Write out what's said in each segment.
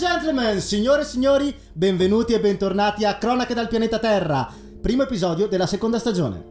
gentlemen, signore e signori, benvenuti e bentornati a Cronache dal pianeta Terra, primo episodio della seconda stagione.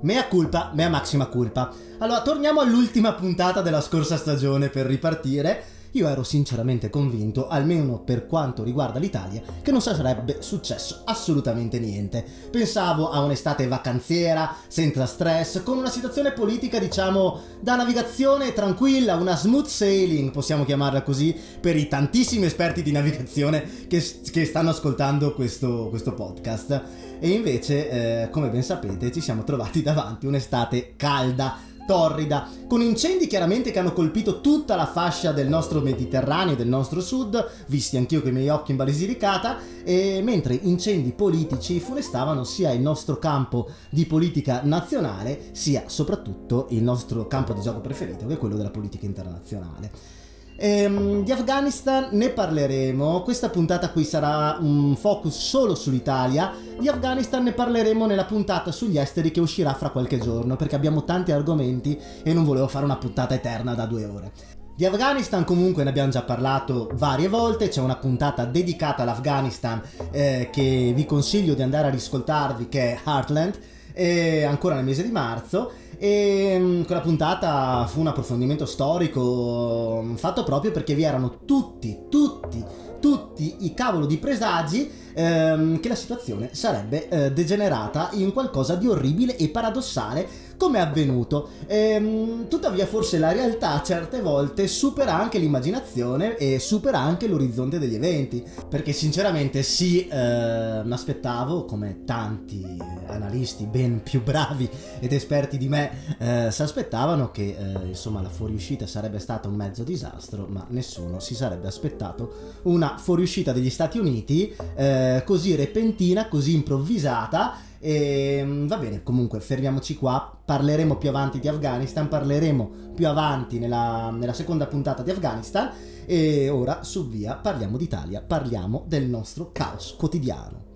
Mea culpa, mea maxima culpa. Allora, torniamo all'ultima puntata della scorsa stagione per ripartire io ero sinceramente convinto, almeno per quanto riguarda l'Italia, che non sarebbe successo assolutamente niente. Pensavo a un'estate vacanziera, senza stress, con una situazione politica, diciamo, da navigazione tranquilla, una smooth sailing, possiamo chiamarla così, per i tantissimi esperti di navigazione che, che stanno ascoltando questo, questo podcast. E invece, eh, come ben sapete, ci siamo trovati davanti un'estate calda, torrida, con incendi chiaramente che hanno colpito tutta la fascia del nostro Mediterraneo, del nostro sud, visti anch'io con i miei occhi in Basilicata, e mentre incendi politici funestavano sia il nostro campo di politica nazionale, sia soprattutto il nostro campo di gioco preferito, che è quello della politica internazionale. Ehm, di Afghanistan ne parleremo, questa puntata qui sarà un focus solo sull'Italia, di Afghanistan ne parleremo nella puntata sugli esteri che uscirà fra qualche giorno, perché abbiamo tanti argomenti e non volevo fare una puntata eterna da due ore. Di Afghanistan comunque ne abbiamo già parlato varie volte, c'è una puntata dedicata all'Afghanistan eh, che vi consiglio di andare a riscoltarvi che è Heartland, eh, ancora nel mese di marzo e mm, quella puntata fu un approfondimento storico mm, fatto proprio perché vi erano tutti, tutti, tutti i cavolo di presagi ehm, che la situazione sarebbe eh, degenerata in qualcosa di orribile e paradossale come è avvenuto. Ehm, tuttavia forse la realtà certe volte supera anche l'immaginazione e supera anche l'orizzonte degli eventi, perché sinceramente sì, eh, mi aspettavo, come tanti analisti ben più bravi ed esperti di me eh, si aspettavano che eh, insomma la fuoriuscita sarebbe stata un mezzo disastro, ma nessuno si sarebbe aspettato una fuoriuscita degli Stati Uniti eh, così repentina, così improvvisata e, mm, va bene, comunque fermiamoci qua, parleremo più avanti di Afghanistan, parleremo più avanti nella, nella seconda puntata di Afghanistan e ora su via parliamo d'Italia, parliamo del nostro caos quotidiano.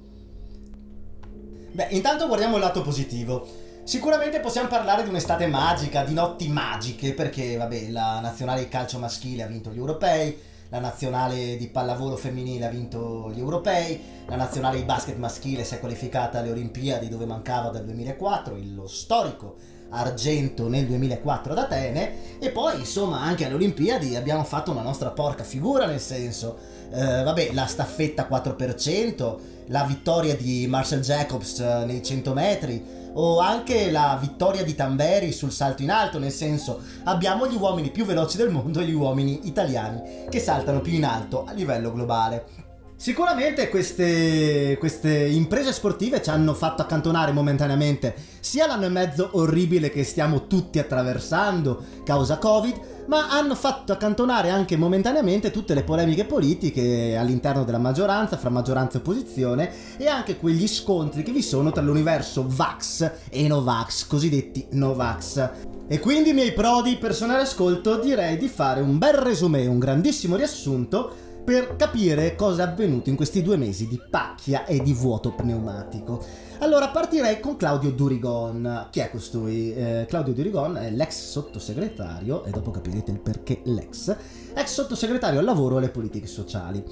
Beh, intanto guardiamo il lato positivo. Sicuramente possiamo parlare di un'estate magica, di notti magiche, perché vabbè, la nazionale di calcio maschile ha vinto gli europei, la nazionale di pallavolo femminile ha vinto gli europei, la nazionale di basket maschile si è qualificata alle Olimpiadi dove mancava dal 2004 lo storico argento nel 2004 ad Atene e poi insomma anche alle Olimpiadi abbiamo fatto una nostra porca figura nel senso eh, vabbè la staffetta 4% la vittoria di Marcel Jacobs eh, nei 100 metri o anche la vittoria di Tamberi sul salto in alto, nel senso abbiamo gli uomini più veloci del mondo e gli uomini italiani che saltano più in alto a livello globale. Sicuramente queste, queste, imprese sportive ci hanno fatto accantonare momentaneamente sia l'anno e mezzo orribile che stiamo tutti attraversando causa Covid, ma hanno fatto accantonare anche momentaneamente tutte le polemiche politiche all'interno della maggioranza, fra maggioranza e opposizione, e anche quegli scontri che vi sono tra l'universo Vax e Novax, cosiddetti Novax. E quindi, miei prodi, personale ascolto, direi di fare un bel resume, un grandissimo riassunto per capire cosa è avvenuto in questi due mesi di pacchia e di vuoto pneumatico. Allora partirei con Claudio Durigon. Chi è costui? Eh, Claudio Durigon è l'ex sottosegretario, e dopo capirete il perché l'ex, ex sottosegretario al lavoro e alle politiche sociali.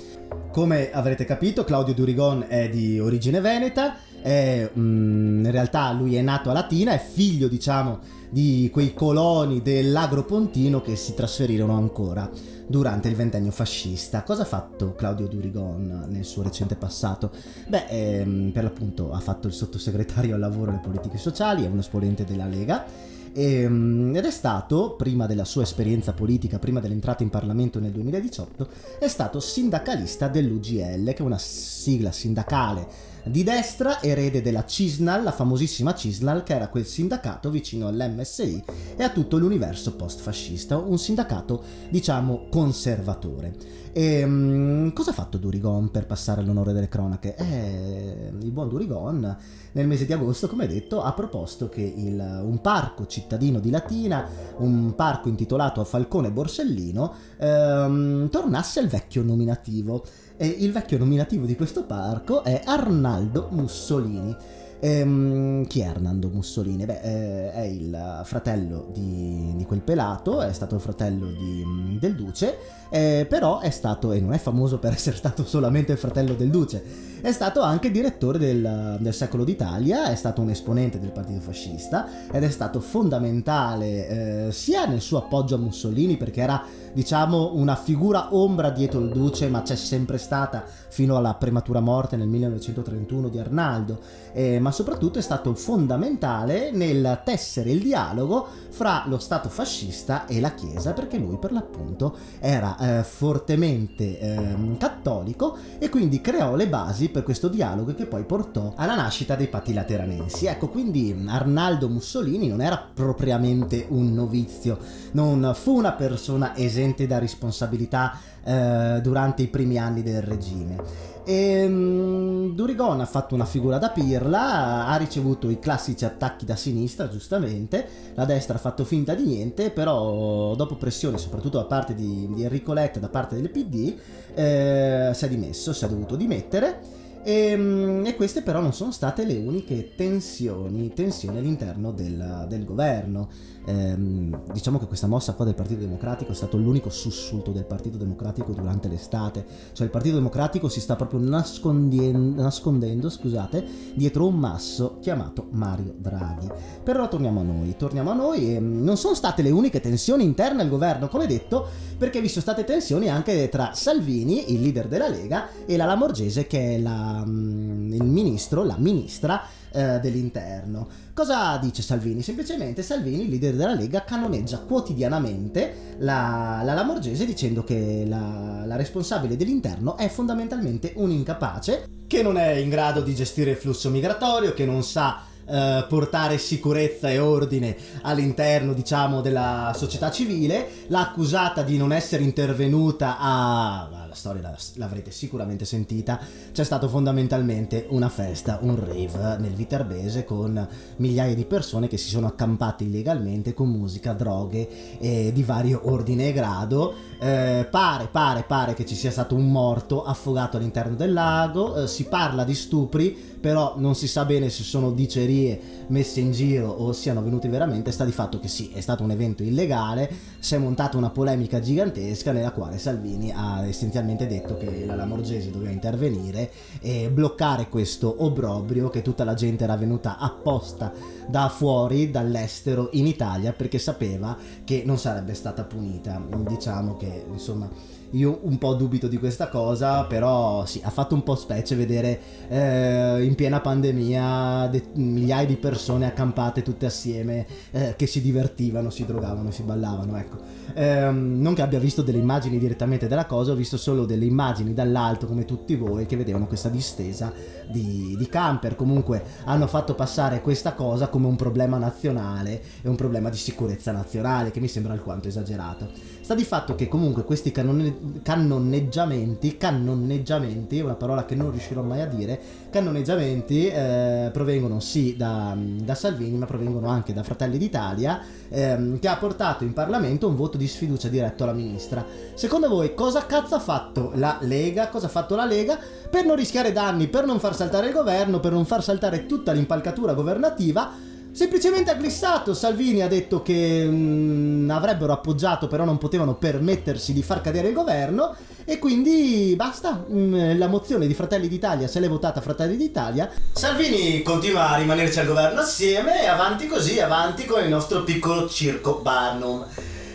Come avrete capito, Claudio Durigon è di origine veneta, è, mm, in realtà lui è nato a Latina, è figlio, diciamo, di quei coloni dell'Agropontino che si trasferirono ancora durante il ventennio fascista. Cosa ha fatto Claudio Durigon nel suo recente passato? Beh, ehm, per l'appunto ha fatto il sottosegretario al lavoro e alle politiche sociali, è uno esponente della Lega ehm, ed è stato, prima della sua esperienza politica, prima dell'entrata in Parlamento nel 2018, è stato sindacalista dell'UGL, che è una sigla sindacale di destra, erede della Cisnal, la famosissima Cisnal, che era quel sindacato vicino all'MSI e a tutto l'universo post-fascista, un sindacato, diciamo, conservatore. E um, cosa ha fatto Durigon per passare all'onore delle cronache? Eh, il buon Durigon nel mese di agosto, come detto, ha proposto che il, un parco cittadino di Latina, un parco intitolato a Falcone Borsellino, ehm, tornasse al vecchio nominativo E il vecchio nominativo di questo parco è Arnaldo Mussolini. Ehm, chi è Arnaldo Mussolini? Beh, eh, è il fratello di, di, quel pelato, è stato il fratello di, del duce, eh, però è stato, e non è famoso per essere stato solamente il fratello del duce, è stato anche direttore del, del secolo d'Italia, è stato un esponente del partito fascista ed è stato fondamentale eh, sia nel suo appoggio a Mussolini perché era diciamo una figura ombra dietro il duce ma c'è sempre stata fino alla prematura morte nel 1931 di Arnaldo eh, ma soprattutto è stato fondamentale nel tessere il dialogo fra lo Stato fascista e la Chiesa perché lui per l'appunto era eh, fortemente eh, cattolico e quindi creò le basi per questo dialogo che poi portò alla nascita dei patti lateranensi. Ecco, quindi Arnaldo Mussolini non era propriamente un novizio, non fu una persona esente da responsabilità eh, durante i primi anni del regime. E um, Durigon ha fatto una figura da pirla, ha ricevuto i classici attacchi da sinistra, giustamente, la destra ha fatto finta di niente, però dopo pressione soprattutto da parte di, di Enrico Letta, da parte del PD, eh, si è dimesso, si è dovuto dimettere. E, ehm, e, queste però non sono state le uniche tensioni, tensioni all'interno del, del governo ehm, diciamo che questa mossa qua del Partito Democratico è stato l'unico sussulto del Partito Democratico durante l'estate, cioè il Partito Democratico si sta proprio nascondendo, scusate, dietro un masso chiamato Mario Draghi. Però torniamo a noi, torniamo a noi e mm, non sono state le uniche tensioni interne al governo, come detto, perché vi sono state tensioni anche tra Salvini, il leader della Lega, e la Lamorgese che è la, il ministro, la ministra eh, dell'interno. Cosa dice Salvini? Semplicemente Salvini, leader della Lega, canoneggia quotidianamente la, la Lamorgese dicendo che la, la responsabile dell'interno è fondamentalmente un incapace che non è in grado di gestire il flusso migratorio, che non sa Uh, portare sicurezza e ordine all'interno, diciamo, della società civile, l'ha accusata di non essere intervenuta a la storia l'avrete sicuramente sentita, c'è stato fondamentalmente una festa, un rave nel Viterbese con migliaia di persone che si sono accampate illegalmente con musica, droghe eh, di vario ordine e grado. Eh, pare, pare, pare che ci sia stato un morto affogato all'interno del lago, eh, si parla di stupri, però non si sa bene se sono dicerie messe in giro o siano venute veramente, sta di fatto che sì, è stato un evento illegale, si è montata una polemica gigantesca nella quale Salvini ha essenzialmente detto che la Lamorgese doveva intervenire e bloccare questo obbrobrio che tutta la gente era venuta apposta da fuori, dall'estero, in Italia perché sapeva che non sarebbe stata punita. Diciamo che insomma io un po' dubito di questa cosa, però sì, ha fatto un po' specie vedere eh, in piena pandemia de- migliaia di persone accampate tutte assieme eh, che si divertivano, si drogavano, si ballavano, ecco. Eh, non che abbia visto delle immagini direttamente della cosa, ho visto solo delle immagini dall'alto come tutti voi che vedevano questa distesa di, di camper, comunque hanno fatto passare questa cosa come un problema nazionale e un problema di sicurezza nazionale che mi sembra alquanto esagerato. Sta di fatto che comunque questi cannone- cannoneggiamenti, cannoneggiamenti, una parola che non riuscirò mai a dire, cannoneggiamenti eh, provengono sì da, da, Salvini, ma provengono anche da Fratelli d'Italia, ehm, che ha portato in Parlamento un voto di sfiducia diretto alla ministra. Secondo voi cosa cazzo ha fatto la Lega? Cosa ha fatto la Lega per non rischiare danni, per non far saltare il governo, per non far saltare tutta l'impalcatura governativa? Semplicemente ha glissato. Salvini ha detto che mh, mm, avrebbero appoggiato, però non potevano permettersi di far cadere il governo. E quindi basta. Mh, mm, la mozione di Fratelli d'Italia se l'è votata Fratelli d'Italia. Salvini continua a rimanerci al governo assieme. E avanti così, avanti con il nostro piccolo circo Barnum.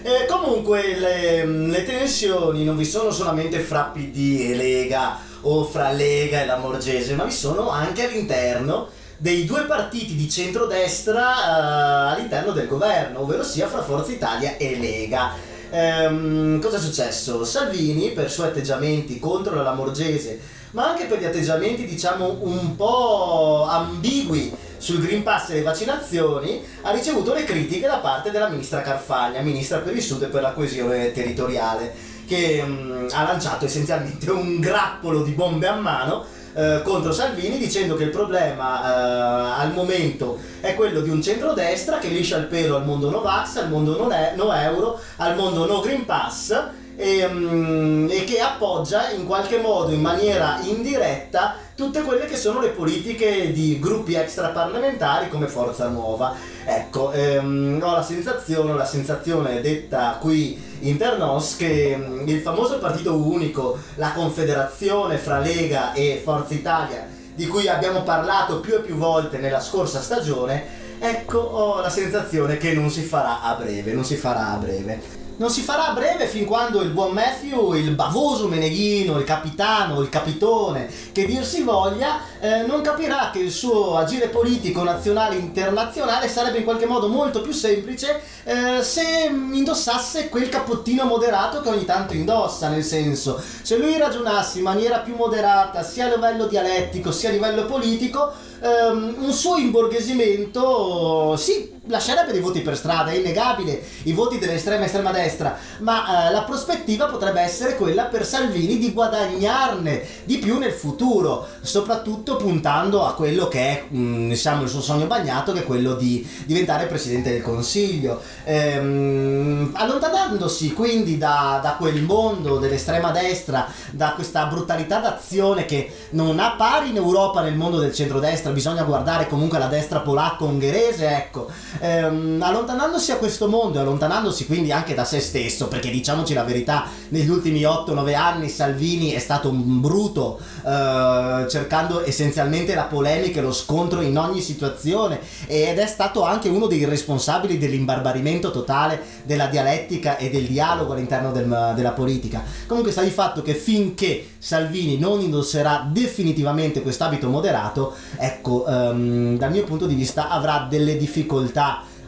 E comunque le, mm, le tensioni non vi sono solamente fra PD e Lega o fra Lega e la Morgese, ma vi sono anche all'interno dei due partiti di centrodestra uh, all'interno del governo, ovvero sia fra Forza Italia e Lega. Um, cosa è successo? Salvini, per i suoi atteggiamenti contro la Lamorgese, ma anche per gli atteggiamenti, diciamo, un po' ambigui sul Green Pass e le vaccinazioni, ha ricevuto le critiche da parte della ministra Carfagna, ministra per il Sud e per la coesione territoriale, che um, ha lanciato essenzialmente un grappolo di bombe a mano eh, contro Salvini dicendo che il problema eh, al momento è quello di un centrodestra che liscia il pelo al mondo Novax, al mondo no, no euro, al mondo no Green Pass e, um, e, che appoggia in qualche modo, in maniera indiretta, tutte quelle che sono le politiche di gruppi extraparlamentari come Forza Nuova. Ecco, ehm, ho la sensazione, la sensazione detta qui internos che um, il famoso partito unico, la confederazione fra Lega e Forza Italia, di cui abbiamo parlato più e più volte nella scorsa stagione, ecco ho la sensazione che non si farà a breve, non si farà a breve non si farà a breve fin quando il buon Matthew, il bavoso Meneghino, il capitano, il capitone, che dir si voglia, eh, non capirà che il suo agire politico nazionale e internazionale sarebbe in qualche modo molto più semplice eh, se indossasse quel cappottino moderato che ogni tanto indossa, nel senso, se lui ragionasse in maniera più moderata sia a livello dialettico sia a livello politico, ehm, un suo imborghesimento, sì, lascerebbe dei voti per strada, è innegabile, i voti dell'estrema estrema destra, ma eh, la prospettiva potrebbe essere quella per Salvini di guadagnarne di più nel futuro, soprattutto puntando a quello che è mh, mm, diciamo, il suo sogno bagnato, che è quello di diventare Presidente del Consiglio. Ehm, allontanandosi quindi da, da quel mondo dell'estrema destra, da questa brutalità d'azione che non ha pari in Europa nel mondo del centrodestra, bisogna guardare comunque la destra polacco-ungherese, ecco, ehm, allontanandosi a questo mondo e allontanandosi quindi anche da se stesso, perché diciamoci la verità, negli ultimi 8-9 anni Salvini è stato un bruto, eh, cercando essenzialmente la polemica e lo scontro in ogni situazione ed è stato anche uno dei responsabili dell'imbarbarimento totale della dialettica e del dialogo all'interno del, della politica. Comunque sta di fatto che finché Salvini non indosserà definitivamente quest'abito moderato, ecco, um, dal mio punto di vista avrà delle difficoltà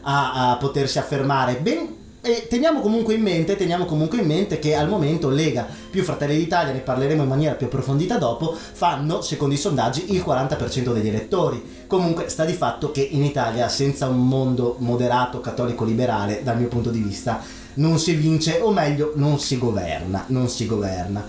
a, a potersi affermare. Ben e teniamo comunque, mente, teniamo comunque in mente, che al momento Lega più Fratelli d'Italia, ne parleremo in maniera più approfondita dopo, fanno, secondo i sondaggi, il 40% degli elettori. Comunque sta di fatto che in Italia, senza un mondo moderato, cattolico, liberale, dal mio punto di vista, non si vince, o meglio, non si governa, non si governa.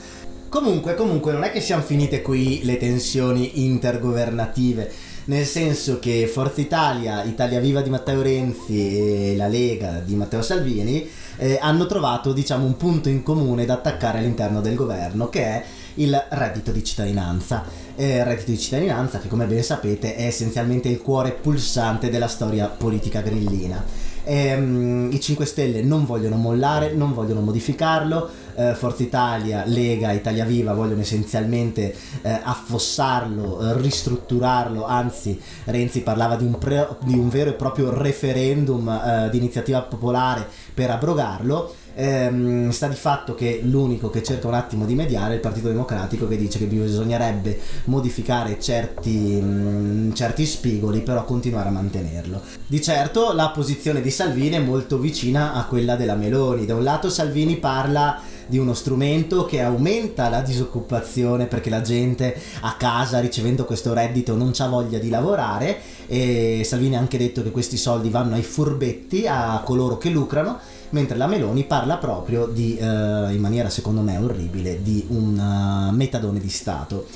Comunque, comunque, non è che siano finite qui le tensioni intergovernative nel senso che Forza Italia, Italia Viva di Matteo Renzi e la Lega di Matteo Salvini eh, hanno trovato diciamo un punto in comune da attaccare all'interno del governo che è il reddito di cittadinanza. Eh, reddito di cittadinanza che come ben sapete è essenzialmente il cuore pulsante della storia politica grillina. Ehm, I 5 Stelle non vogliono mollare, non vogliono modificarlo, eh, Forza Italia, Lega, Italia Viva vogliono essenzialmente eh, affossarlo, eh, ristrutturarlo, anzi Renzi parlava di un, pre- di un vero e proprio referendum eh, di iniziativa popolare per abrogarlo ehm, sta di fatto che l'unico che cerca un attimo di mediare è il Partito Democratico che dice che bisognerebbe modificare certi, mh, mm, certi spigoli però continuare a mantenerlo. Di certo la posizione di Salvini è molto vicina a quella della Meloni. Da un lato Salvini parla di uno strumento che aumenta la disoccupazione perché la gente a casa ricevendo questo reddito non ha voglia di lavorare e Salvini ha anche detto che questi soldi vanno ai furbetti, a coloro che lucrano mentre la Meloni parla proprio di, eh, in maniera secondo me orribile, di un uh, metadone di Stato.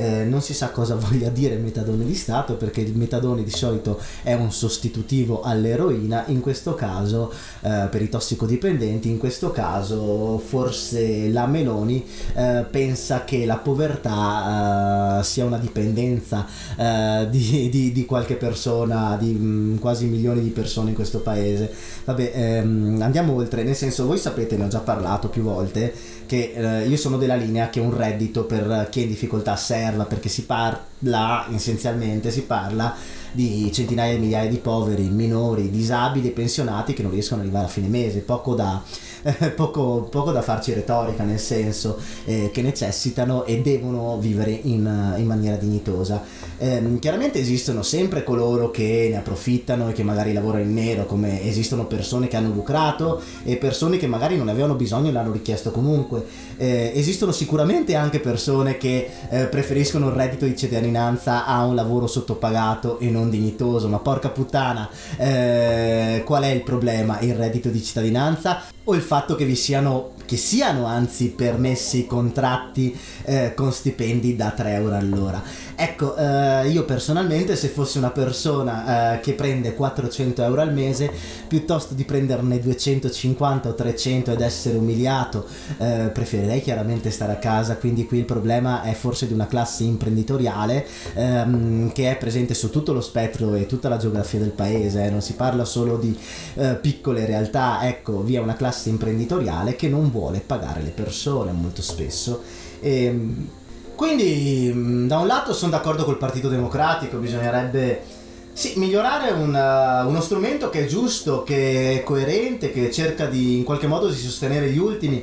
Eh, non si sa cosa voglia dire metadone di Stato perché il metadone di solito è un sostitutivo all'eroina, in questo caso eh, per i tossicodipendenti, in questo caso forse la Meloni eh, pensa che la povertà eh, sia una dipendenza eh, di, di, di, qualche persona, di mh, mm, quasi milioni di persone in questo paese. Vabbè, ehm, andiamo oltre, nel senso voi sapete, ne ho già parlato più volte, che eh, io sono della linea che un reddito per chi è in difficoltà serva perché si parla essenzialmente si parla di centinaia di migliaia di poveri, minori, disabili, pensionati che non riescono ad arrivare a fine mese, poco da, poco, poco da farci retorica, nel senso eh, che necessitano e devono vivere in, in maniera dignitosa. Eh, chiaramente esistono sempre coloro che ne approfittano e che magari lavorano in nero, come esistono persone che hanno lucrato e persone che magari non avevano bisogno e l'hanno richiesto comunque. Eh, esistono sicuramente anche persone che eh, preferiscono il reddito di cittadinanza a un lavoro sottopagato e non non dignitoso, ma porca puttana, eh, qual è il problema? Il reddito di cittadinanza? o il fatto che vi siano che siano anzi permessi contratti eh, con stipendi da 3 euro all'ora. Ecco, eh, io personalmente se fossi una persona eh, che prende 400 euro al mese, piuttosto di prenderne 250 o 300 ed essere umiliato, eh, preferirei chiaramente stare a casa, quindi qui il problema è forse di una classe imprenditoriale ehm, che è presente su tutto lo spettro e tutta la geografia del paese, eh. non si parla solo di eh, piccole realtà, ecco, vi è una classe imprenditoriale che non vuole pagare le persone molto spesso. E, ehm, quindi mm, da un lato sono d'accordo col Partito Democratico, bisognerebbe sì, migliorare una, uno strumento che è giusto, che è coerente, che cerca di in qualche modo di sostenere gli ultimi.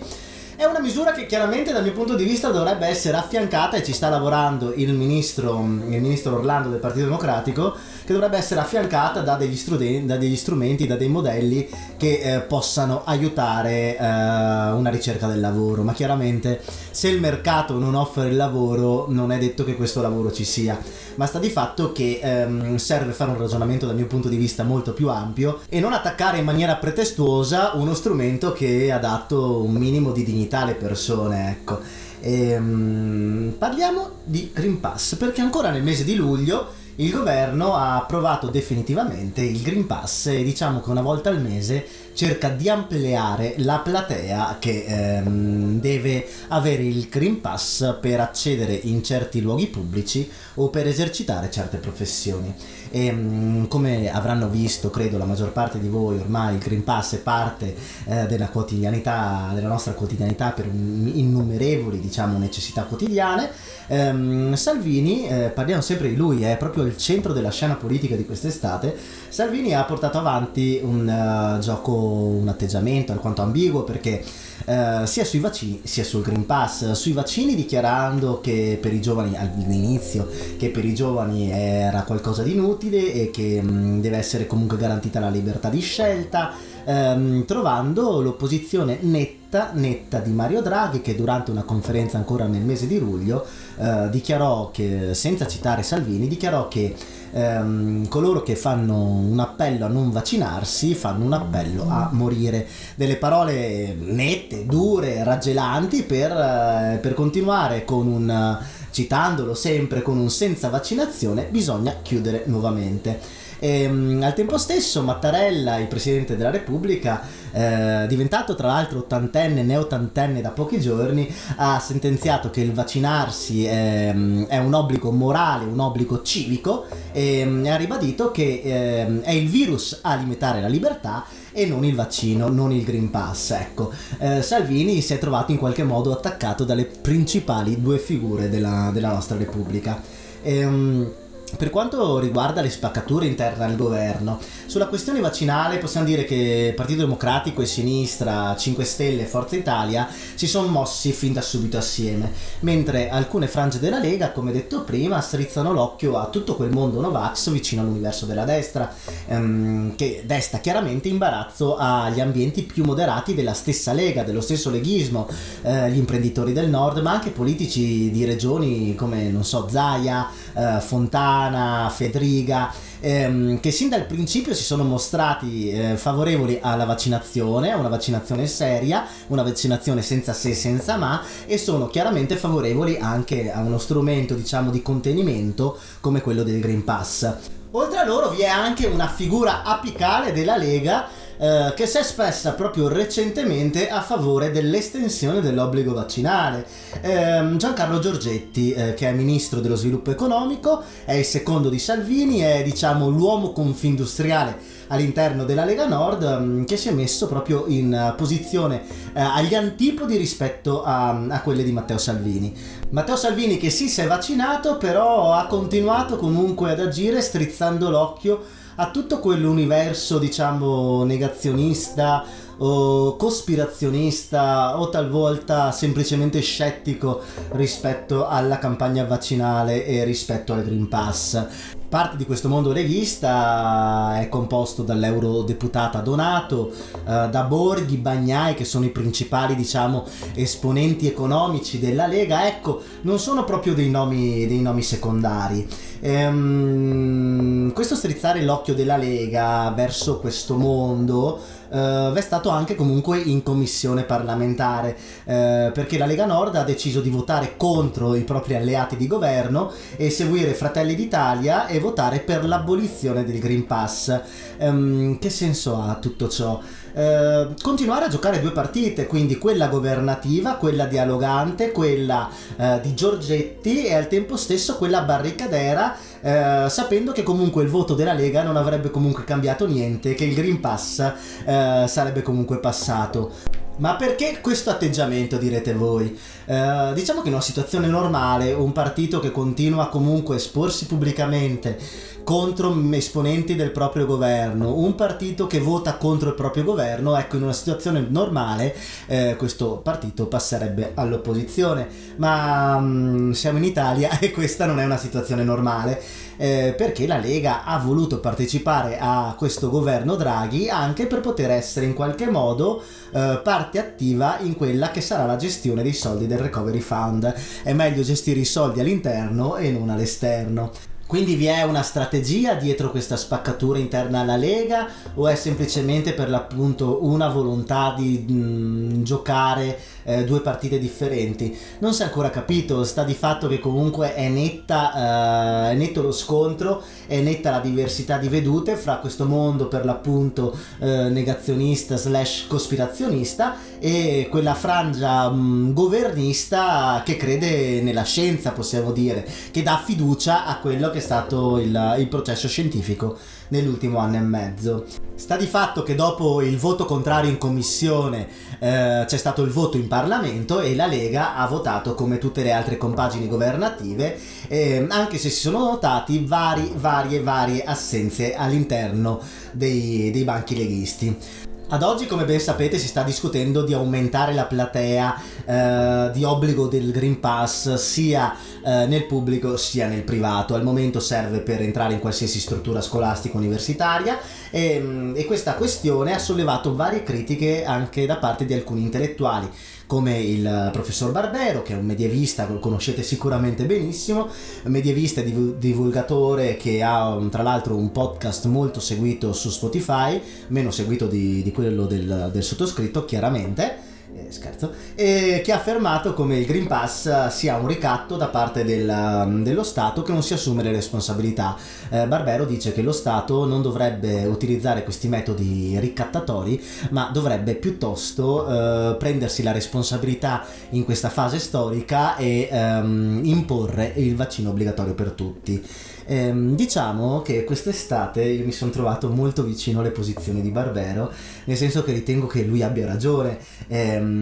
È una misura che chiaramente dal mio punto di vista dovrebbe essere affiancata e ci sta lavorando il ministro, il ministro Orlando del Partito Democratico, che dovrebbe essere affiancata da degli, strumenti, da degli strumenti, da dei modelli che eh, possano aiutare eh, una ricerca del lavoro. Ma chiaramente se il mercato non offre il lavoro non è detto che questo lavoro ci sia, ma sta di fatto che ehm, serve fare un ragionamento dal mio punto di vista molto più ampio e non attaccare in maniera pretestuosa uno strumento che ha dato un minimo di dignità alle persone, ecco. E, um, parliamo di Green Pass perché ancora nel mese di luglio il governo ha approvato definitivamente il Green Pass e diciamo che una volta al mese cerca di ampliare la platea che ehm, deve avere il Green Pass per accedere in certi luoghi pubblici o per esercitare certe professioni. E ehm, come avranno visto, credo, la maggior parte di voi, ormai il Green Pass è parte eh, della quotidianità, della nostra quotidianità per innumerevoli, diciamo, necessità quotidiane. Ehm, Salvini, eh, parliamo sempre di lui, è proprio il centro della scena politica di quest'estate. Salvini ha portato avanti un uh, gioco, un atteggiamento alquanto ambiguo perché uh, sia sui vaccini sia sul Green Pass, sui vaccini dichiarando che per i giovani all'inizio che per i giovani era qualcosa di inutile e che mm, deve essere comunque garantita la libertà di scelta ehm, trovando l'opposizione netta, netta di Mario Draghi che durante una conferenza ancora nel mese di luglio eh, dichiarò che, senza citare Salvini, dichiarò che ehm, coloro che fanno un appello a non vaccinarsi fanno un appello a morire. Delle parole nette, dure, raggelanti per, eh, per continuare con un citandolo sempre con un senza vaccinazione bisogna chiudere nuovamente. E, ehm, al tempo stesso Mattarella, il Presidente della Repubblica, eh, diventato tra l'altro ottantenne, neottantenne da pochi giorni, ha sentenziato che il vaccinarsi è, è un obbligo morale, un obbligo civico e, e ha ribadito che eh, è il virus a limitare la libertà e non il vaccino, non il Green Pass. Ecco, eh, Salvini si è trovato in qualche modo attaccato dalle principali due figure della, della nostra Repubblica. E, um, per quanto riguarda le spaccature interne al governo, sulla questione vaccinale possiamo dire che Partito Democratico e Sinistra, 5 Stelle e Forza Italia si sono mossi fin da subito assieme, mentre alcune frange della Lega, come detto prima, strizzano l'occhio a tutto quel mondo Novax vicino all'universo della destra, ehm, che desta chiaramente imbarazzo agli ambienti più moderati della stessa Lega, dello stesso leghismo, eh, gli imprenditori del nord, ma anche politici di regioni come, non so, Zaia, eh, Fontana, Fedriga, ehm, che sin dal principio si sono mostrati eh, favorevoli alla vaccinazione, a una vaccinazione seria, una vaccinazione senza se e senza ma, e sono chiaramente favorevoli anche a uno strumento, diciamo, di contenimento come quello del Green Pass. Oltre a loro vi è anche una figura apicale della Lega eh, che si è espressa proprio recentemente a favore dell'estensione dell'obbligo vaccinale. Eh, Giancarlo Giorgetti, eh, che è ministro dello sviluppo economico, è il secondo di Salvini, è diciamo l'uomo confindustriale all'interno della Lega Nord um, che si è messo proprio in uh, posizione uh, agli antipodi rispetto a, a, quelle di Matteo Salvini. Matteo Salvini che sì si è vaccinato però ha continuato comunque ad agire strizzando l'occhio a tutto quell'universo, diciamo, negazionista o cospirazionista o talvolta semplicemente scettico rispetto alla campagna vaccinale e rispetto al Green Pass. Parte di questo mondo leghista è composto dall'eurodeputata Donato, eh, da Borghi, Bagnai, che sono i principali, diciamo, esponenti economici della Lega. Ecco, non sono proprio dei nomi, dei nomi secondari. Ehm, questo strizzare l'occhio della Lega verso questo mondo eh, è stato anche comunque in commissione parlamentare eh, perché la Lega Nord ha deciso di votare contro i propri alleati di governo e seguire Fratelli d'Italia e votare per l'abolizione del Green Pass. Ehm, che senso ha tutto ciò? Eh, continuare a giocare due partite, quindi quella governativa, quella dialogante, quella eh, di Giorgetti e al tempo stesso quella barricadera, eh, sapendo che comunque il voto della Lega non avrebbe comunque cambiato niente, che il Green Pass eh, sarebbe comunque passato. Ma perché questo atteggiamento direte voi? Eh, diciamo che in una situazione normale un partito che continua comunque a esporsi pubblicamente contro esponenti del proprio governo, un partito che vota contro il proprio governo, ecco in una situazione normale eh, questo partito passerebbe all'opposizione, ma mh, mm, siamo in Italia e questa non è una situazione normale. Eh, perché la Lega ha voluto partecipare a questo governo Draghi anche per poter essere in qualche modo eh, parte attiva in quella che sarà la gestione dei soldi del Recovery Fund. È meglio gestire i soldi all'interno e non all'esterno. Quindi vi è una strategia dietro questa spaccatura interna alla Lega o è semplicemente per l'appunto una volontà di mh, mm, giocare eh, due partite differenti? Non si è ancora capito, sta di fatto che comunque è netta, eh, è netto lo scontro, è netta la diversità di vedute fra questo mondo per l'appunto eh, negazionista slash cospirazionista e quella frangia mh, mm, governista che crede nella scienza, possiamo dire, che dà fiducia a quello che è stato il, il processo scientifico nell'ultimo anno e mezzo. Sta di fatto che dopo il voto contrario in commissione eh, c'è stato il voto in Parlamento e la Lega ha votato come tutte le altre compagini governative, eh, anche se si sono notati vari, varie, varie assenze all'interno dei, dei banchi leghisti. Ad oggi, come ben sapete, si sta discutendo di aumentare la platea eh, di obbligo del Green Pass sia eh, nel pubblico sia nel privato. Al momento serve per entrare in qualsiasi struttura scolastica universitaria e, mm, e questa questione ha sollevato varie critiche anche da parte di alcuni intellettuali come il professor Barbero, che è un medievista, lo conoscete sicuramente benissimo, medievista e divulgatore che ha tra l'altro un podcast molto seguito su Spotify, meno seguito di, di quello del, del sottoscritto, chiaramente. eh, scherzo, eh, che ha affermato come il Green Pass sia un ricatto da parte del, dello Stato che non si assume le responsabilità. Eh, Barbero dice che lo Stato non dovrebbe utilizzare questi metodi ricattatori, ma dovrebbe piuttosto eh, prendersi la responsabilità in questa fase storica e ehm, imporre il vaccino obbligatorio per tutti. Ehm, diciamo che quest'estate io mi sono trovato molto vicino alle posizioni di Barbero, nel senso che ritengo che lui abbia ragione, ehm,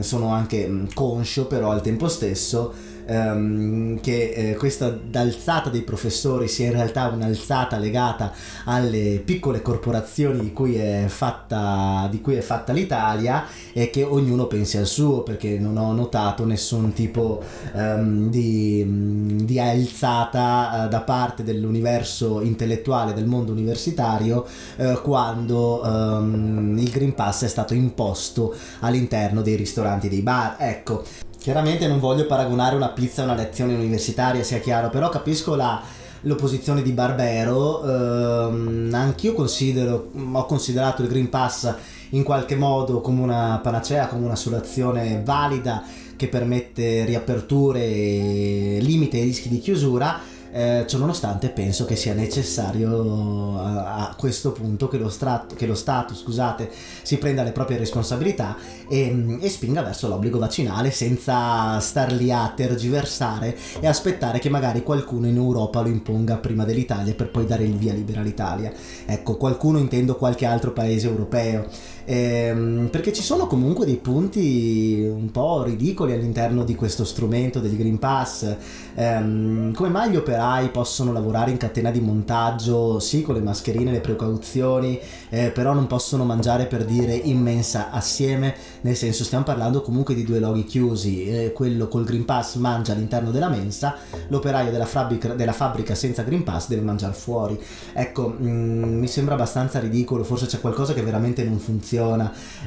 sono anche conscio però al tempo stesso ehm, che eh, questa d'alzata dei professori sia in realtà un'alzata legata alle piccole corporazioni di cui è fatta, cui è fatta l'Italia e che ognuno pensi al suo perché non ho notato nessun tipo ehm, di, di, alzata eh, da parte dell'universo intellettuale del mondo universitario eh, quando ehm, il Green Pass è stato imposto all'interno dei ristoranti dei bar. Ecco Chiaramente non voglio paragonare una pizza a una lezione universitaria, sia chiaro, però capisco la, l'opposizione di Barbero. Ehm, anch'io considero, ho considerato il Green Pass in qualche modo come una panacea, come una soluzione valida che permette riaperture e limita i rischi di chiusura eh, ciononostante penso che sia necessario a, a questo punto che lo, strat, che lo Stato scusate, si prenda le proprie responsabilità e, e, spinga verso l'obbligo vaccinale senza star lì a tergiversare e aspettare che magari qualcuno in Europa lo imponga prima dell'Italia per poi dare il via libera all'Italia. Ecco, qualcuno intendo qualche altro paese europeo ehm, perché ci sono comunque dei punti un po' ridicoli all'interno di questo strumento del Green Pass. Ehm, come mai gli operai possono lavorare in catena di montaggio, sì, con le mascherine, le precauzioni, eh, però non possono mangiare per dire in mensa assieme, nel senso stiamo parlando comunque di due loghi chiusi, eh, quello col Green Pass mangia all'interno della mensa, l'operaio della fabbrica, della fabbrica senza Green Pass deve mangiare fuori. Ecco, mh, mm, mi sembra abbastanza ridicolo, forse c'è qualcosa che veramente non funziona.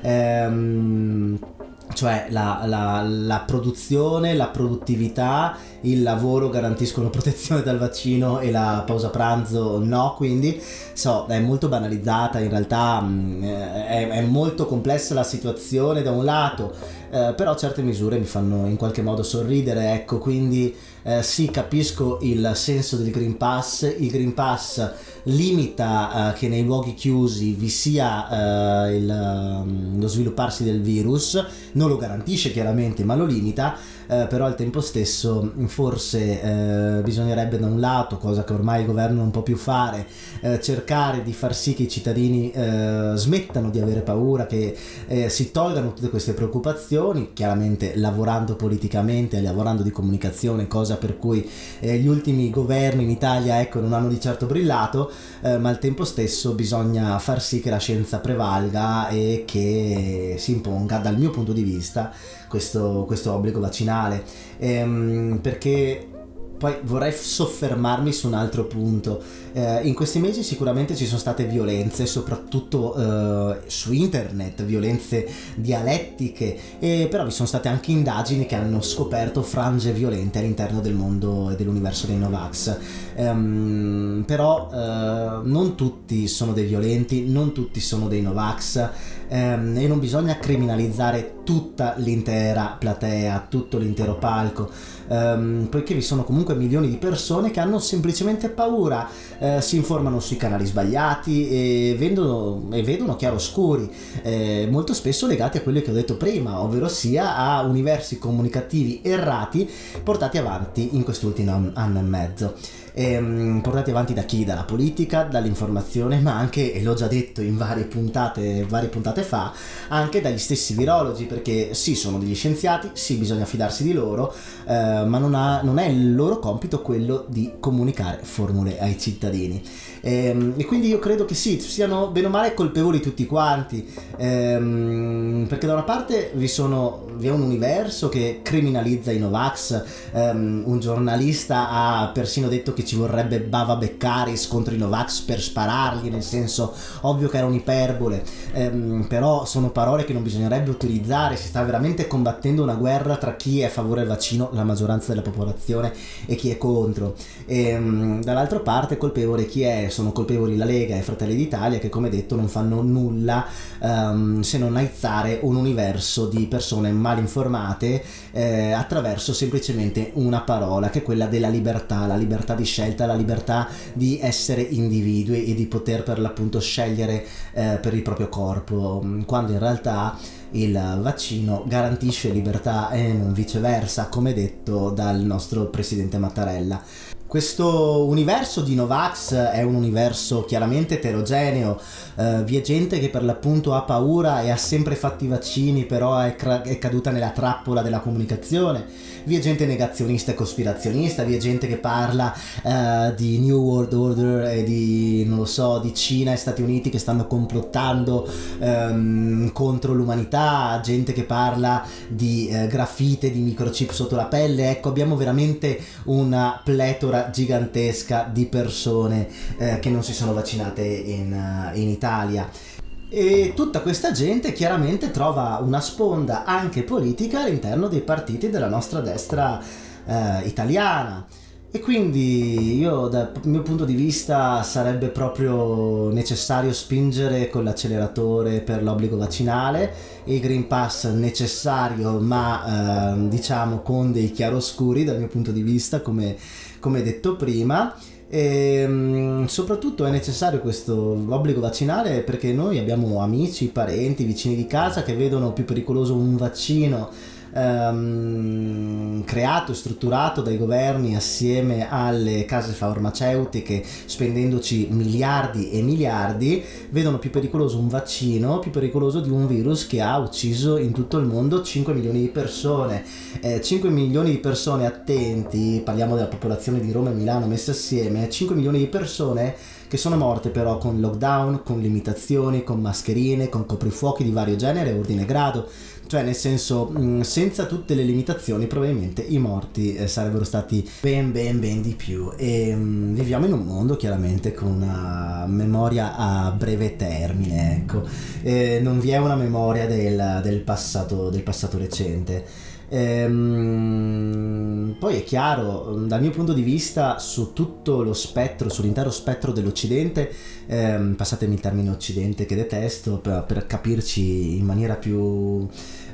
Ehm, cioè la, la, la, produzione, la produttività, il lavoro garantiscono protezione dal vaccino e la pausa pranzo no, quindi so, è molto banalizzata, in realtà mh, è, è, molto complessa la situazione da un lato, eh, però certe misure mi fanno in qualche modo sorridere, ecco, quindi eh, sì, capisco il senso del Green Pass, il Green Pass limita eh, che nei luoghi chiusi vi sia eh, il, mm, lo svilupparsi del virus, non lo garantisce chiaramente, ma lo limita, eh, però al tempo stesso forse eh, bisognerebbe da un lato, cosa che ormai il governo non può più fare, eh, cercare di far sì che i cittadini eh, smettano di avere paura, che si tolgano tutte queste preoccupazioni, chiaramente lavorando politicamente, lavorando di comunicazione, cosa per cui gli ultimi governi in Italia ecco, non hanno di certo brillato, eh, ma al tempo stesso bisogna far sì che la scienza prevalga e che si imponga, dal mio punto di vista, questo, questo obbligo vaccinale. Ehm, perché poi vorrei soffermarmi su un altro punto. Eh, in questi mesi sicuramente ci sono state violenze, soprattutto eh, su internet, violenze dialettiche, e però vi sono state anche indagini che hanno scoperto frange violente all'interno del mondo e dell'universo dei Novax. Um, però eh, non tutti sono dei violenti, non tutti sono dei Novax um, e non bisogna criminalizzare tutta l'intera platea, tutto l'intero palco ehm, poiché vi sono comunque milioni di persone che hanno semplicemente paura, eh, si informano sui canali sbagliati e vedono, e vedono chiaroscuri, eh, molto spesso legati a quello che ho detto prima, ovvero sia a universi comunicativi errati portati avanti in quest'ultimo anno e mezzo ehm, portati avanti da chi? Dalla politica, dall'informazione, ma anche, e l'ho già detto in varie puntate, varie puntate fa, anche dagli stessi virologi, perché sì, sono degli scienziati, sì, bisogna fidarsi di loro, eh, ma non, ha, non è il loro compito quello di comunicare formule ai cittadini. E, ehm, e, quindi io credo che sì, siano bene o male colpevoli tutti quanti, ehm, perché da una parte vi, sono, vi, è un universo che criminalizza i Novax, ehm, un giornalista ha persino detto che ci vorrebbe Bava Beccaris contro i Novax per sparargli, nel senso ovvio che era un'iperbole, ehm, però sono parole che non bisognerebbe utilizzare, si sta veramente combattendo una guerra tra chi è a favore del vaccino, la maggioranza della popolazione, e chi è contro. Ehm, dall'altra parte colpevole chi è sono colpevoli la Lega e Fratelli d'Italia che come detto non fanno nulla um, se non aizzare un universo di persone mal informate eh, attraverso semplicemente una parola che è quella della libertà, la libertà di scelta, la libertà di essere individui e di poter per l'appunto scegliere eh, per il proprio corpo, quando in realtà il vaccino garantisce libertà e non viceversa, come detto dal nostro presidente Mattarella. Questo universo di Novax è un universo chiaramente eterogeneo, uh, vi è gente che per l'appunto ha paura e ha sempre fatto i vaccini, però è, cra- è, caduta nella trappola della comunicazione, vi è gente negazionista e cospirazionista, vi è gente che parla uh, di New World Order e di, non lo so, di Cina e Stati Uniti che stanno complottando um, contro l'umanità, gente che parla di uh, graffite, di microchip sotto la pelle, ecco abbiamo veramente una pletora gigantesca di persone eh, che non si sono vaccinate in, in Italia. E tutta questa gente chiaramente trova una sponda anche politica all'interno dei partiti della nostra destra eh, italiana. E quindi io dal mio punto di vista sarebbe proprio necessario spingere con l'acceleratore per l'obbligo vaccinale, il Green Pass necessario ma eh, diciamo con dei chiaroscuri dal mio punto di vista come, come detto prima. E ehm, soprattutto è necessario questo obbligo vaccinale perché noi abbiamo amici, parenti, vicini di casa che vedono più pericoloso un vaccino ehm, creato e strutturato dai governi assieme alle case farmaceutiche spendendoci miliardi e miliardi vedono più pericoloso un vaccino più pericoloso di un virus che ha ucciso in tutto il mondo 5 milioni di persone eh, 5 milioni di persone attenti parliamo della popolazione di Roma e Milano messe assieme 5 milioni di persone che sono morte però con lockdown, con limitazioni, con mascherine, con coprifuochi di vario genere e ordine grado. Cioè, nel senso, mm, senza tutte le limitazioni, probabilmente i morti eh, sarebbero stati ben, ben, ben di più. E um, viviamo in un mondo chiaramente con una memoria a breve termine, ecco. E non vi è una memoria del, del, passato, del passato recente. Ehm, poi è chiaro, dal mio punto di vista, su tutto lo spettro, sull'intero spettro dell'Occidente, ehm, passatemi il termine Occidente che detesto, per, per capirci in maniera più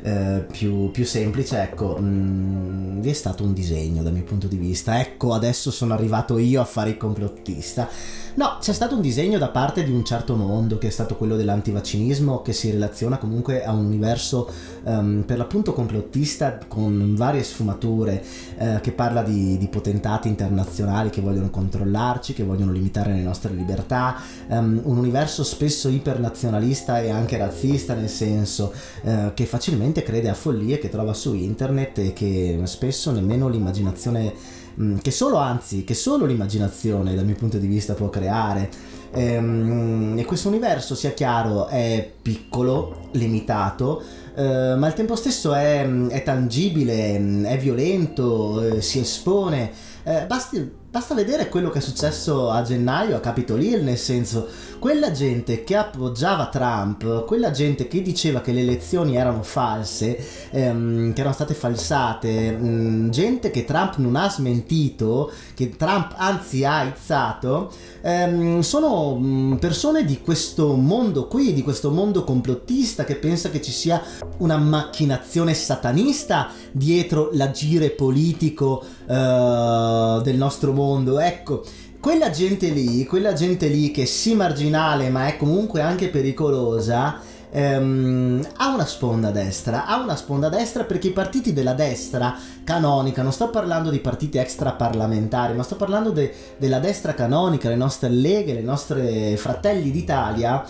eh, più, più, semplice, ecco, mh, mm, vi è stato un disegno dal mio punto di vista. Ecco, adesso sono arrivato io a fare il complottista. No, c'è stato un disegno da parte di un certo mondo, che è stato quello dell'antivaccinismo, che si relaziona comunque a un universo um, per l'appunto complottista con varie sfumature, uh, che parla di, di, potentati internazionali che vogliono controllarci, che vogliono limitare le nostre libertà, um, un universo spesso ipernazionalista e anche razzista, nel senso uh, che facilmente crede a follie che trova su internet e che spesso nemmeno l'immaginazione Mm, che solo, anzi, che solo l'immaginazione dal mio punto di vista può creare. Ehm, e questo universo, sia chiaro, è piccolo, limitato, eh, ma al tempo stesso è, è tangibile, è violento, eh, si espone. Eh, basti Basta vedere quello che è successo a gennaio a Capitol Hill, nel senso, quella gente che appoggiava Trump, quella gente che diceva che le elezioni erano false, ehm, che erano state falsate, mh, mm, gente che Trump non ha smentito, che Trump anzi ha izzato, ehm, sono mh, mm, persone di questo mondo qui, di questo mondo complottista che pensa che ci sia una macchinazione satanista dietro l'agire politico eh, del nostro mondo. Ecco, quella gente lì, quella gente lì che sì marginale ma è comunque anche pericolosa, ehm, ha una sponda destra, ha una sponda destra perché i partiti della destra canonica, non sto parlando di partiti extraparlamentari, ma sto parlando de- della destra canonica, le nostre leghe, le nostre fratelli d'Italia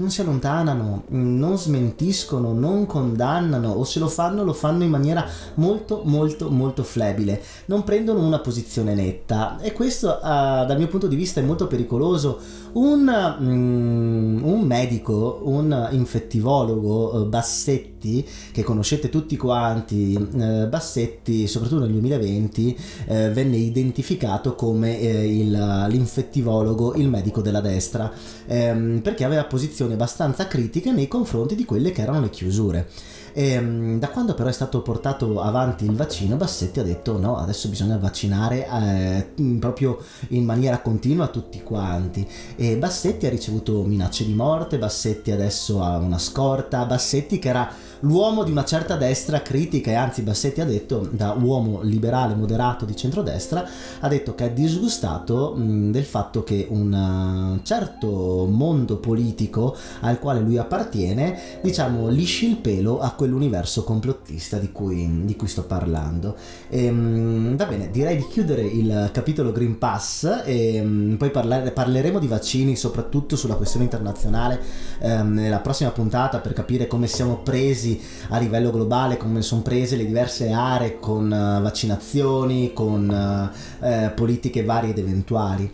non si allontanano, non smentiscono, non condannano o se lo fanno lo fanno in maniera molto molto molto flebile, non prendono una posizione netta e questo uh, dal mio punto di vista è molto pericoloso. Un, um, un medico, un infettivologo, uh, Bassetti, che conoscete tutti quanti, uh, Bassetti soprattutto nel 2020 venne identificato come il, l'infettivologo, il medico della destra, um, perché aveva posizioni posizioni abbastanza critiche nei confronti di quelle che erano le chiusure. E, ehm, da quando però è stato portato avanti il vaccino, Bassetti ha detto no, adesso bisogna vaccinare eh, proprio in maniera continua tutti quanti. E Bassetti ha ricevuto minacce di morte, Bassetti adesso ha una scorta, Bassetti che era l'uomo di una certa destra critica e anzi Bassetti ha detto da uomo liberale moderato di centrodestra ha detto che è disgustato mh, del fatto che un uh, certo mondo politico al quale lui appartiene diciamo lisci il pelo a quell'universo complottista di cui, di cui sto parlando. E, ehm, mh, va bene direi di chiudere il capitolo Green Pass e mh, poi parlare, parleremo di vaccini soprattutto sulla questione internazionale ehm, nella prossima puntata per capire come siamo presi crisi a livello globale, come sono prese le diverse aree con uh, vaccinazioni, con uh, eh, politiche varie ed eventuali.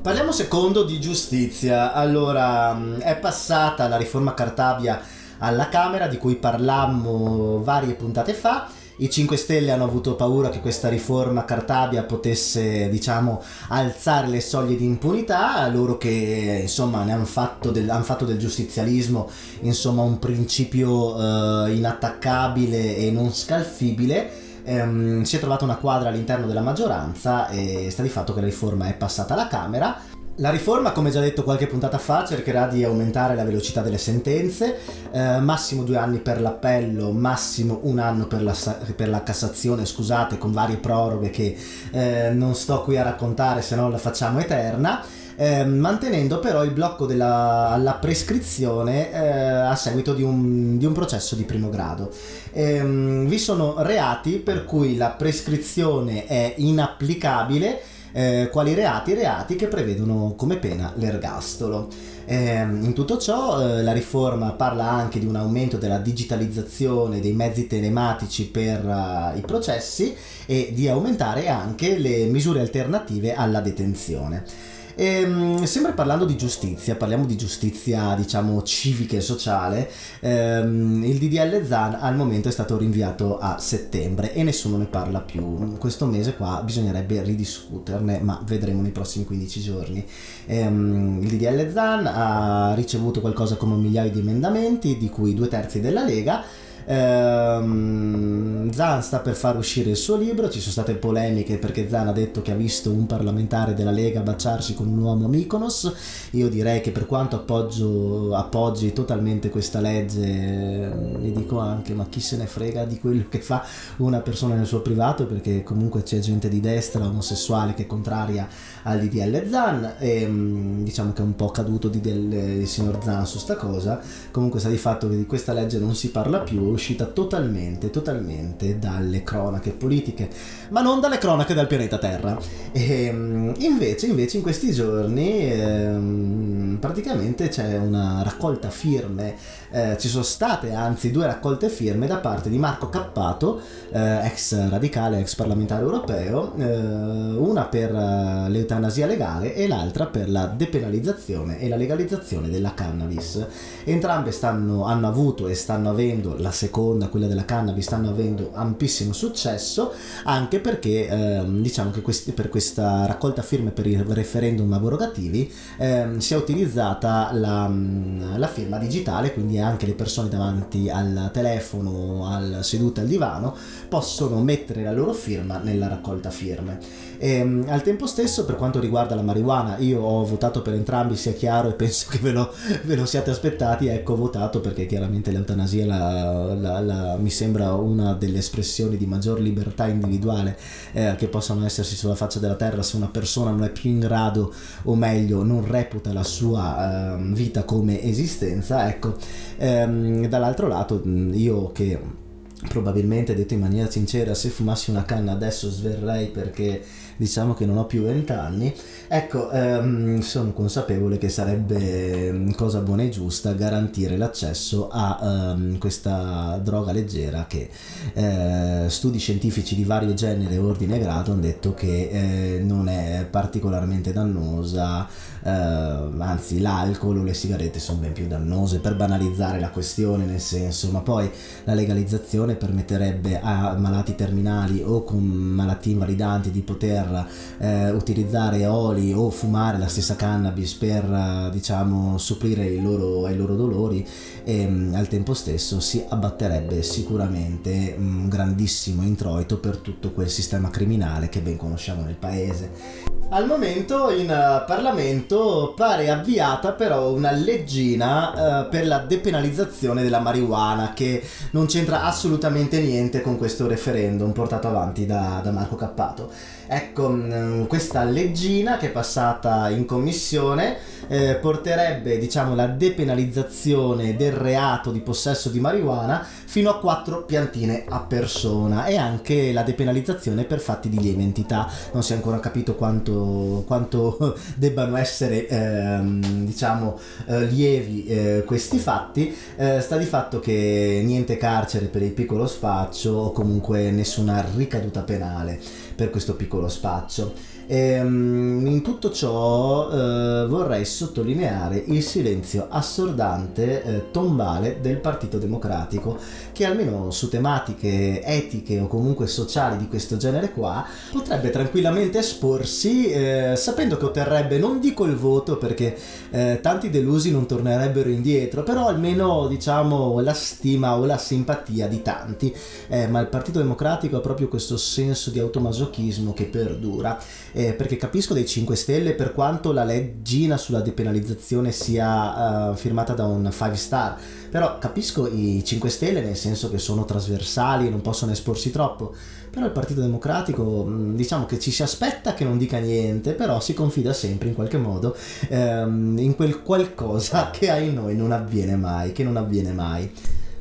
Parliamo secondo di giustizia. Allora, mm, è passata la riforma Cartabia alla Camera di cui parlammo varie puntate fa i 5 Stelle hanno avuto paura che questa riforma Cartabia potesse, diciamo, alzare le soglie di impunità, loro che insomma ne hanno fatto del, han fatto del giustizialismo insomma un principio eh, inattaccabile e non scalfibile. Ehm, si è trovata una quadra all'interno della maggioranza e sta di fatto che la riforma è passata alla Camera La riforma, come già detto qualche puntata fa, cercherà di aumentare la velocità delle sentenze, eh, massimo due anni per l'appello, massimo un anno per la, per la Cassazione, scusate, con varie proroghe che eh, non sto qui a raccontare se no la facciamo eterna. Eh, mantenendo però il blocco alla prescrizione eh, a seguito di un, di un, processo di primo grado. Eh, vi sono reati per cui la prescrizione è inapplicabile eh, quali reati? Reati che prevedono come pena l'ergastolo. Eh, in tutto ciò eh, la riforma parla anche di un aumento della digitalizzazione dei mezzi telematici per uh, i processi e di aumentare anche le misure alternative alla detenzione. E, ehm, sempre parlando di giustizia, parliamo di giustizia diciamo civica e sociale, ehm, il DDL ZAN al momento è stato rinviato a settembre e nessuno ne parla più. Questo mese qua bisognerebbe ridiscuterne, ma vedremo nei prossimi 15 giorni. Ehm, il DDL ZAN ha ricevuto qualcosa come un migliaio di emendamenti, di cui due terzi della Lega Ehm, Zan sta per far uscire il suo libro, ci sono state polemiche perché Zan ha detto che ha visto un parlamentare della Lega baciarsi con un uomo a Mykonos. Io direi che per quanto appoggio, appoggi totalmente questa legge, mi dico anche ma chi se ne frega di quello che fa una persona nel suo privato perché comunque c'è gente di destra omosessuale che è contraria al DDL Zan e mm, diciamo che è un po' caduto di del, il signor Zan su sta cosa. Comunque sta di fatto che di questa legge non si parla più uscita totalmente, totalmente dalle cronache politiche, ma non dalle cronache del pianeta Terra. E, ehm, invece, invece in questi giorni ehm, praticamente c'è una raccolta firme, eh, ci sono state anzi due raccolte firme da parte di Marco Cappato, eh, ex radicale, ex parlamentare europeo, eh, una per eh, l'eutanasia legale e l'altra per la depenalizzazione e la legalizzazione della cannabis. Entrambe stanno, hanno avuto e stanno avendo la seconda, quella della cannabis, stanno avendo ampissimo successo, anche perché ehm, diciamo che questi, per questa raccolta firme per i referendum abrogativi ehm, si è utilizzata la, mm, la, firma digitale, quindi anche le persone davanti al telefono, al, sedute al divano, possono mettere la loro firma nella raccolta firme. E, ehm, al tempo stesso, per quanto riguarda la marijuana, io ho votato per entrambi, sia chiaro, e penso che ve lo, ve lo siate aspettati. Ecco, ho votato perché chiaramente l'eutanasia la, la, la, mi sembra una delle espressioni di maggior libertà individuale eh, che possano esserci sulla faccia della terra se una persona non è più in grado o meglio non reputa la sua eh, vita come esistenza ecco ehm, dall'altro lato io che probabilmente detto in maniera sincera se fumassi una canna adesso sverrei perché diciamo che non ho più vent'anni, ecco, ehm, sono consapevole che sarebbe mm, cosa buona e giusta garantire l'accesso a ehm, questa droga leggera che eh, studi scientifici di vario genere, ordine e grado hanno detto che eh, non è particolarmente dannosa, eh, anzi l'alcol o le sigarette sono ben più dannose per banalizzare la questione nel senso, ma poi la legalizzazione permetterebbe a malati terminali o con malattie invalidanti di poter eh, utilizzare oli o fumare la stessa cannabis per eh, diciamo supplire loro, ai loro dolori e mh, mm, al tempo stesso si abbatterebbe sicuramente un grandissimo introito per tutto quel sistema criminale che ben conosciamo nel paese. Al momento in uh, Parlamento pare avviata però una leggina uh, per la depenalizzazione della marijuana che non c'entra assolutamente niente con questo referendum portato avanti da, da Marco Cappato. Ecco, mh, mm, questa leggina che è passata in commissione eh, porterebbe diciamo la depenalizzazione del reato di possesso di marijuana fino a quattro piantine a persona e anche la depenalizzazione per fatti di lieve entità. Non si è ancora capito quanto, quanto debbano essere ehm, diciamo eh, lievi eh, questi fatti. Eh, sta di fatto che niente carcere per il piccolo spaccio o comunque nessuna ricaduta penale per questo piccolo spaccio. E, ehm, in tutto ciò eh, vorrei sottolineare il silenzio assordante, eh, tombale del Partito Democratico, che almeno su tematiche etiche o comunque sociali di questo genere qua potrebbe tranquillamente esporsi, eh, sapendo che otterrebbe, non dico il voto perché eh, tanti delusi non tornerebbero indietro, però almeno diciamo la stima o la simpatia di tanti. Eh, ma il Partito Democratico ha proprio questo senso di automasochismo che perdura. Eh, perché capisco dei 5 Stelle per quanto la leggina sulla depenalizzazione sia uh, firmata da un 5 star, però capisco i 5 Stelle nel senso che sono trasversali e non possono esporsi troppo, però il Partito Democratico diciamo che ci si aspetta che non dica niente, però si confida sempre in qualche modo ehm, in quel qualcosa che noi non avviene mai, che non avviene mai.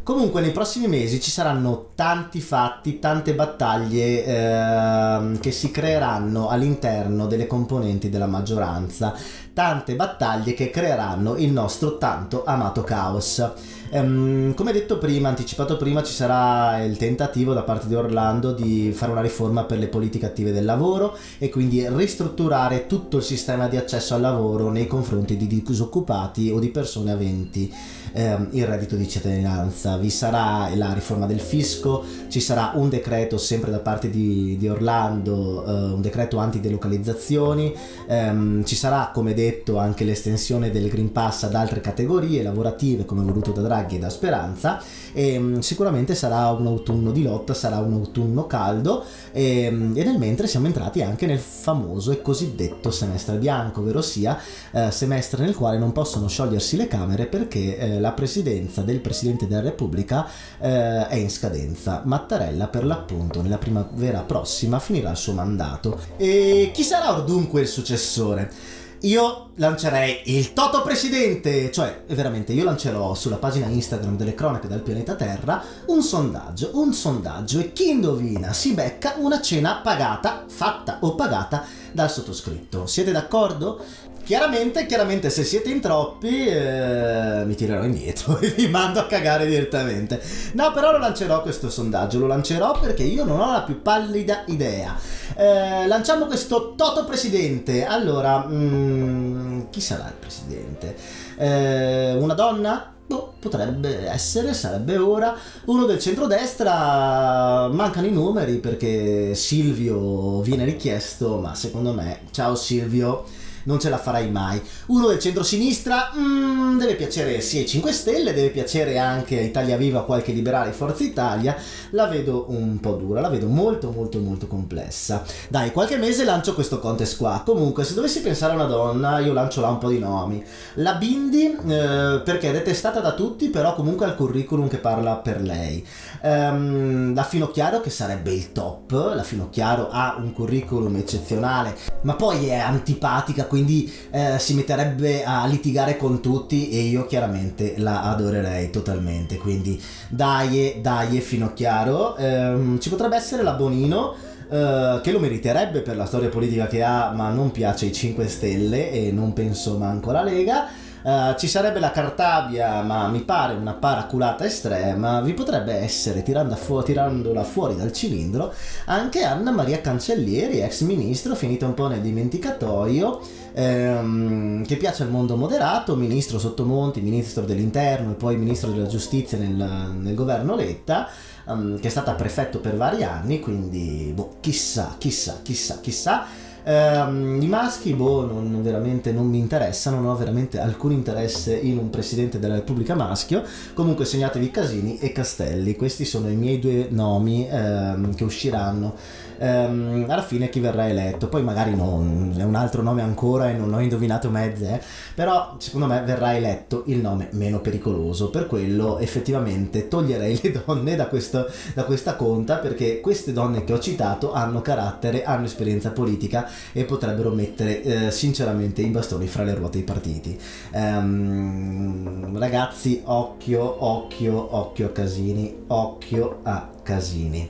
Comunque nei prossimi mesi ci saranno tanti fatti, tante battaglie eh, che si creeranno all'interno delle componenti della maggioranza, tante battaglie che creeranno il nostro tanto amato caos. Um, come detto prima, anticipato prima, ci sarà il tentativo da parte di Orlando di fare una riforma per le politiche attive del lavoro e quindi ristrutturare tutto il sistema di accesso al lavoro nei confronti di disoccupati o di persone aventi ehm, il reddito di cittadinanza. Vi sarà la riforma del fisco, ci sarà un decreto sempre da parte di, di Orlando, eh, un decreto antidelocalizzazioni, ehm, ci sarà come detto anche l'estensione del Green Pass ad altre categorie lavorative come voluto da Draghi e da Speranza e ehm, sicuramente sarà un autunno di lotta, sarà un autunno caldo e, ehm, e nel mentre siamo entrati anche nel famoso e cosiddetto semestre bianco, ovvero sia eh, semestre nel quale non possono sciogliersi le Camere perché eh, la presidenza del Presidente della Repubblica eh, è in scadenza. Mattarella per l'appunto nella primavera prossima finirà il suo mandato. E chi sarà dunque il successore? Io lancerei il Toto Presidente, cioè veramente io lancerò sulla pagina Instagram delle cronache del pianeta Terra un sondaggio, un sondaggio e chi indovina si becca una cena pagata, fatta o pagata dal sottoscritto. Siete d'accordo? Chiaramente, chiaramente se siete in troppi eh, mi tirerò indietro e vi mando a cagare direttamente. No, però lo lancerò questo sondaggio, lo lancerò perché io non ho la più pallida idea. Eh, lanciamo questo Toto Presidente. Allora, mm, chi sarà il Presidente? Eh, una donna? Boh, potrebbe essere, sarebbe ora. Uno del centrodestra, mancano i numeri perché Silvio viene richiesto, ma secondo me, ciao Silvio non ce la farai mai. Uno del centro-sinistra mm, deve piacere sia ai 5 Stelle, deve piacere anche a Italia Viva, qualche liberale Forza Italia. La vedo un po' dura, la vedo molto molto molto complessa. Dai, qualche mese lancio questo contest qua. Comunque, se dovessi pensare a una donna, io lancio là un po' di nomi. La Bindi, eh, perché è detestata da tutti, però comunque ha il curriculum che parla per lei. Um, la Finocchiaro, che sarebbe il top. La Finocchiaro ha un curriculum eccezionale, ma poi è antipatica quindi eh, si metterebbe a litigare con tutti e io chiaramente la adorerei totalmente. Quindi dai, dai, fino chiaro. Ehm, ci potrebbe essere la Bonino. Uh, che lo meriterebbe per la storia politica che ha, ma non piace ai 5 Stelle e non penso manco alla Lega. Uh, ci sarebbe la Cartabia, ma mi pare una paraculata estrema. Vi potrebbe essere, fu- tirandola fuori dal cilindro, anche Anna Maria Cancellieri, ex ministro, finita un po' nel dimenticatoio, ehm, che piace al mondo moderato, ministro Sottomonti, ministro dell'interno e poi ministro della giustizia nel, nel governo Letta. Um, che è stata prefetto per vari anni, quindi boh, chissà, chissà, chissà, chissà. Ehm, I maschi, boh, non, veramente non mi interessano, non ho veramente alcun interesse in un presidente della Repubblica maschio. Comunque segnatevi Casini e Castelli, questi sono i miei due nomi ehm, che usciranno ehm, alla fine chi verrà eletto. Poi magari non, è un altro nome ancora e non ho indovinato mezze, eh. però secondo me verrà eletto il nome meno pericoloso. Per quello effettivamente toglierei le donne da, questo, da questa conta perché queste donne che ho citato hanno carattere, hanno esperienza politica e potrebbero mettere eh, sinceramente i bastoni fra le ruote i partiti. Um, ragazzi, occhio, occhio, occhio a Casini, occhio a Casini.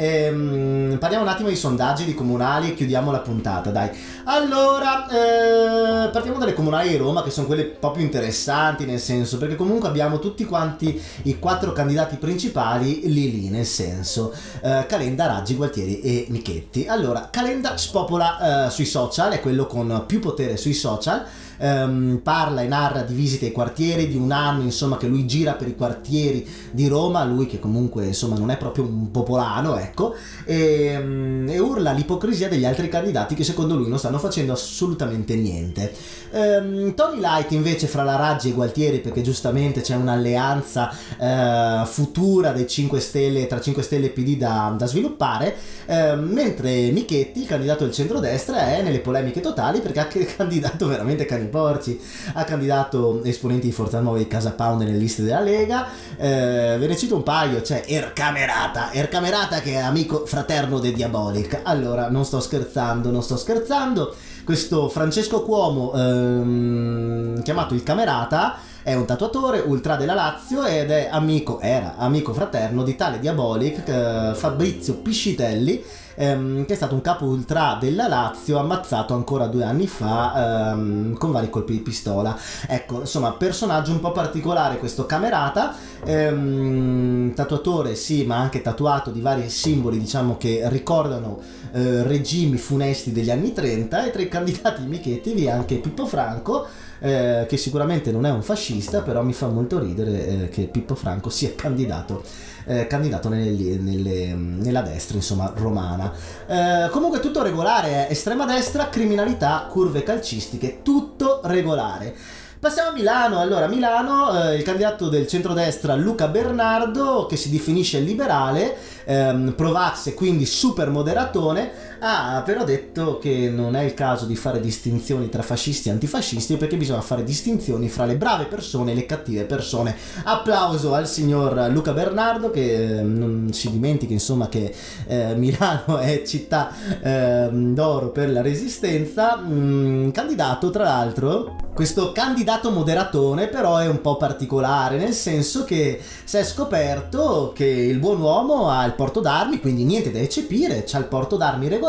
Ehm, parliamo un attimo di sondaggi di comunali e chiudiamo la puntata, dai. Allora, eh, partiamo dalle comunali di Roma, che sono quelle un po' più interessanti, nel senso, perché comunque abbiamo tutti quanti i quattro candidati principali lì lì, nel senso, eh, Calenda, Raggi, Gualtieri e Michetti. Allora, Calenda spopola eh, sui social, è quello con più potere sui social ehm, parla e narra di visite ai quartieri, di un anno insomma che lui gira per i quartieri di Roma, lui che comunque insomma non è proprio un popolano, ecco, e, mm, e, urla l'ipocrisia degli altri candidati che secondo lui non stanno facendo assolutamente niente. Ehm, Tony Light invece fra la Raggi e Gualtieri, perché giustamente c'è un'alleanza eh, futura dei 5 Stelle, tra 5 Stelle e PD da, da sviluppare, eh, mentre Michetti, il candidato del centrodestra, è nelle polemiche totali perché ha candidato veramente cani porci, ha candidato esponenti di Forza Nuova di Casa Pound nelle liste della Lega, eh, ve ne cito un paio, c'è Ercamerata, Ercamerata che è amico fraterno dei Diabolic, allora non sto scherzando, non sto scherzando, questo Francesco Cuomo ehm, chiamato il Camerata è un tatuatore ultra della Lazio ed è amico, era amico fraterno di tale Diabolic eh, Fabrizio Piscitelli ehm, che è stato un capo ultra della Lazio ammazzato ancora due anni fa ehm, con vari colpi di pistola. Ecco, insomma, personaggio un po' particolare questo Camerata, ehm, tatuatore sì, ma anche tatuato di vari simboli, diciamo, che ricordano eh, regimi funesti degli anni 30 e tra i candidati Michetti vi è anche Pippo Franco eh, che sicuramente non è un fascista, però mi fa molto ridere eh, che Pippo Franco sia candidato, eh, candidato nelle, nelle, nella destra, insomma, romana. Eh, comunque tutto regolare, estrema destra, criminalità, curve calcistiche, tutto regolare. Passiamo a Milano. Allora, Milano eh, il candidato del centrodestra Luca Bernardo, che si definisce liberale, ehm, Provax e quindi super moderatone, ha però detto che non è il caso di fare distinzioni tra fascisti e antifascisti perché bisogna fare distinzioni fra le brave persone e le cattive persone. Applauso al signor Luca Bernardo che eh, non si dimentichi insomma che eh, Milano è città eh, d'oro per la resistenza, mm, candidato tra l'altro questo candidato moderatone però è un po' particolare, nel senso che si è scoperto che il buon uomo ha il porto d'armi, quindi niente da eccepire, c'ha il porto d'armi regolare,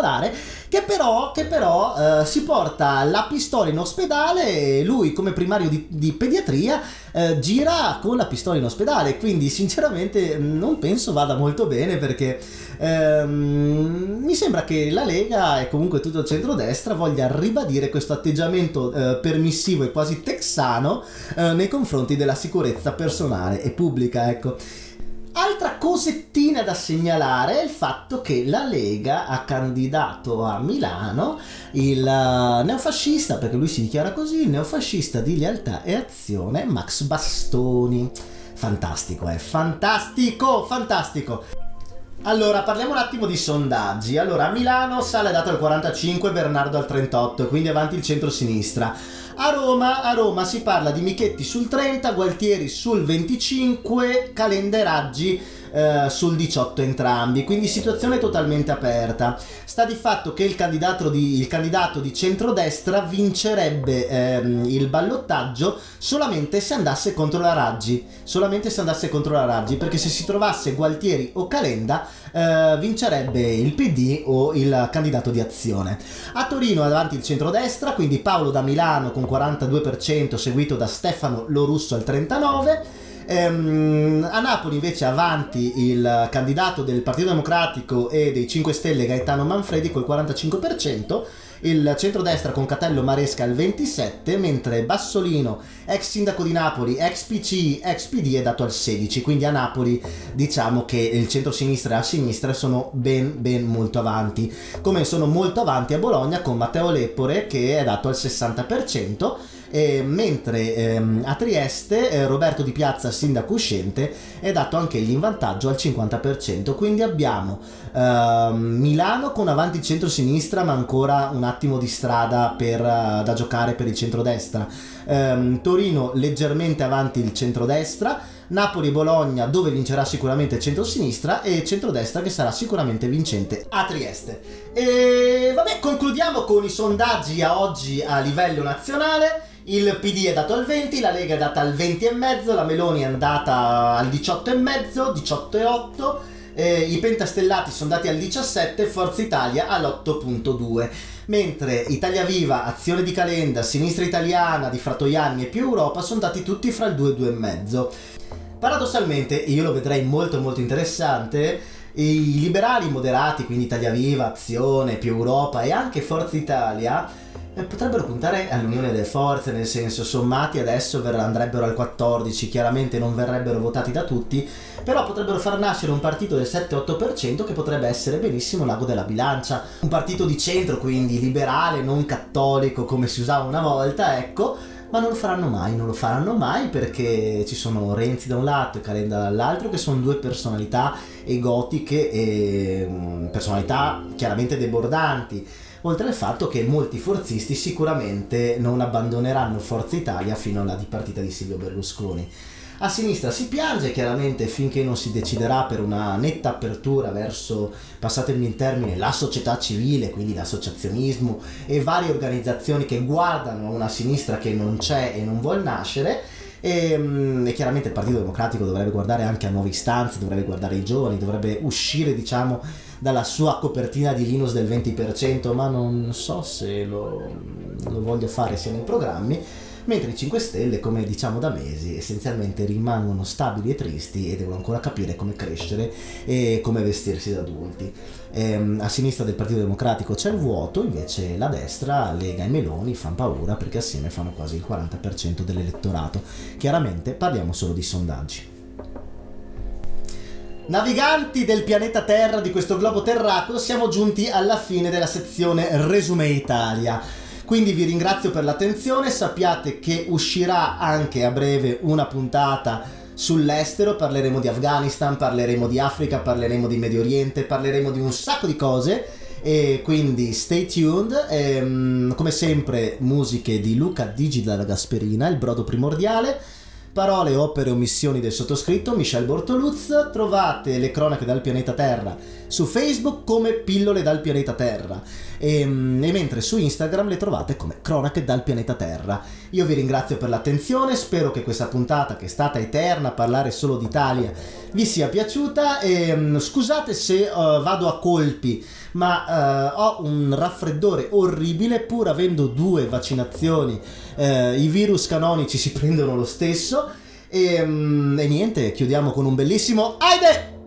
che però, che però eh, si porta la pistola in ospedale e lui come primario di, di pediatria eh, gira con la pistola in ospedale, quindi sinceramente non penso vada molto bene perché ehm, mi sembra che la Lega e comunque tutto il centrodestra voglia ribadire questo atteggiamento eh, permissivo e quasi texano eh, nei confronti della sicurezza personale e pubblica, ecco. Altra cosettina da segnalare è il fatto che la Lega ha candidato a Milano il uh, neofascista, perché lui si dichiara così, il neofascista di lealtà e azione Max Bastoni. Fantastico, eh, fantastico, fantastico. Allora, parliamo un attimo di sondaggi. Allora, a Milano sale dato al 45, Bernardo al 38, quindi avanti il centro-sinistra. A Roma, a Roma si parla di Michetti sul 30, Gualtieri sul 25, Calenda e Raggi eh, sul 18 entrambi, quindi situazione totalmente aperta. Sta di fatto che il candidato di, il candidato di centrodestra vincerebbe ehm, il ballottaggio solamente se andasse contro la Raggi, solamente se andasse contro la Raggi, perché se si trovasse Gualtieri o Calenda eh, vincerebbe il PD o il candidato di azione. A Torino avanti il centrodestra, quindi Paolo da Milano con 42%, seguito da Stefano Lorusso al 39%. Ehm, a Napoli invece avanti il candidato del Partito Democratico e dei 5 Stelle Gaetano Manfredi col 45%, il centrodestra con Catello Maresca al 27%, mentre Bassolino, ex sindaco di Napoli, ex PC, ex PD è dato al 16%, quindi a Napoli diciamo che il centro-sinistra e la sinistra sono ben ben molto avanti, come sono molto avanti a Bologna con Matteo Leppore che è dato al 60%, eh, mentre ehm, a Trieste eh, Roberto Di Piazza, sindaco uscente, è dato anch'egli in vantaggio al 50%. Quindi abbiamo ehm, Milano con avanti centro-sinistra, ma ancora un attimo di strada per, uh, da giocare per il centrodestra. Ehm, Torino leggermente avanti il centrodestra. Napoli-Bologna dove vincerà sicuramente il centro-sinistra e centrodestra che sarà sicuramente vincente a Trieste. E vabbè, concludiamo con i sondaggi a oggi a livello nazionale. Il PD è dato al 20, la Lega è data al 20,5, la Meloni è andata al 18,5, 18,8, eh, i pentastellati sono dati al 17, Forza Italia all'8,2 mentre Italia Viva, Azione di Calenda, Sinistra Italiana di Fratoianni e più Europa sono dati tutti fra il 2 e il 2,5. Paradossalmente, io lo vedrei molto molto interessante, i liberali moderati, quindi Italia Viva, Azione, più Europa e anche Forza Italia, potrebbero puntare all'unione delle forze, nel senso sommati adesso ver- andrebbero al 14, chiaramente non verrebbero votati da tutti, però potrebbero far nascere un partito del 7-8% che potrebbe essere benissimo l'ago della bilancia, un partito di centro, quindi liberale, non cattolico come si usava una volta, ecco, ma non lo faranno mai, non lo faranno mai perché ci sono Renzi da un lato e Calenda dall'altro che sono due personalità egotiche e mm, personalità chiaramente debordanti oltre al fatto che molti forzisti sicuramente non abbandoneranno Forza Italia fino alla dipartita di Silvio Berlusconi. A sinistra si piange chiaramente finché non si deciderà per una netta apertura verso, passatemi il termine, la società civile, quindi l'associazionismo e varie organizzazioni che guardano a una sinistra che non c'è e non vuol nascere. E, mm, e, chiaramente il Partito Democratico dovrebbe guardare anche a nuove istanze, dovrebbe guardare i giovani, dovrebbe uscire diciamo dalla sua copertina di Linus del 20%, ma non so se lo, lo voglio fare sia nei programmi mentre i 5 Stelle, come diciamo da mesi, essenzialmente rimangono stabili e tristi e devono ancora capire come crescere e come vestirsi da adulti. Ehm, a sinistra del Partito Democratico c'è il vuoto, invece la destra, Lega e Meloni fanno paura perché assieme fanno quasi il 40% dell'elettorato. Chiaramente parliamo solo di sondaggi. Naviganti del pianeta Terra di questo globo terracqueo, siamo giunti alla fine della sezione Resume Italia. Quindi vi ringrazio per l'attenzione, sappiate che uscirà anche a breve una puntata sull'estero, parleremo di Afghanistan, parleremo di Africa, parleremo di Medio Oriente, parleremo di un sacco di cose e quindi stay tuned ehm, come sempre musiche di Luca Digi dalla Gasperina il brodo primordiale Parole, opere, omissioni del sottoscritto Michel Bortoluz. Trovate le cronache dal pianeta Terra su Facebook come Pillole dal pianeta Terra e, ehm, e, mentre su Instagram le trovate come Cronache dal pianeta Terra. Io vi ringrazio per l'attenzione, spero che questa puntata che è stata eterna, parlare solo d'Italia, vi sia piaciuta e ehm, scusate se uh, vado a colpi ma uh, ho un raffreddore orribile pur avendo due vaccinazioni. Uh, I virus canonici si prendono lo stesso. E, um, e niente, chiudiamo con un bellissimo Aide!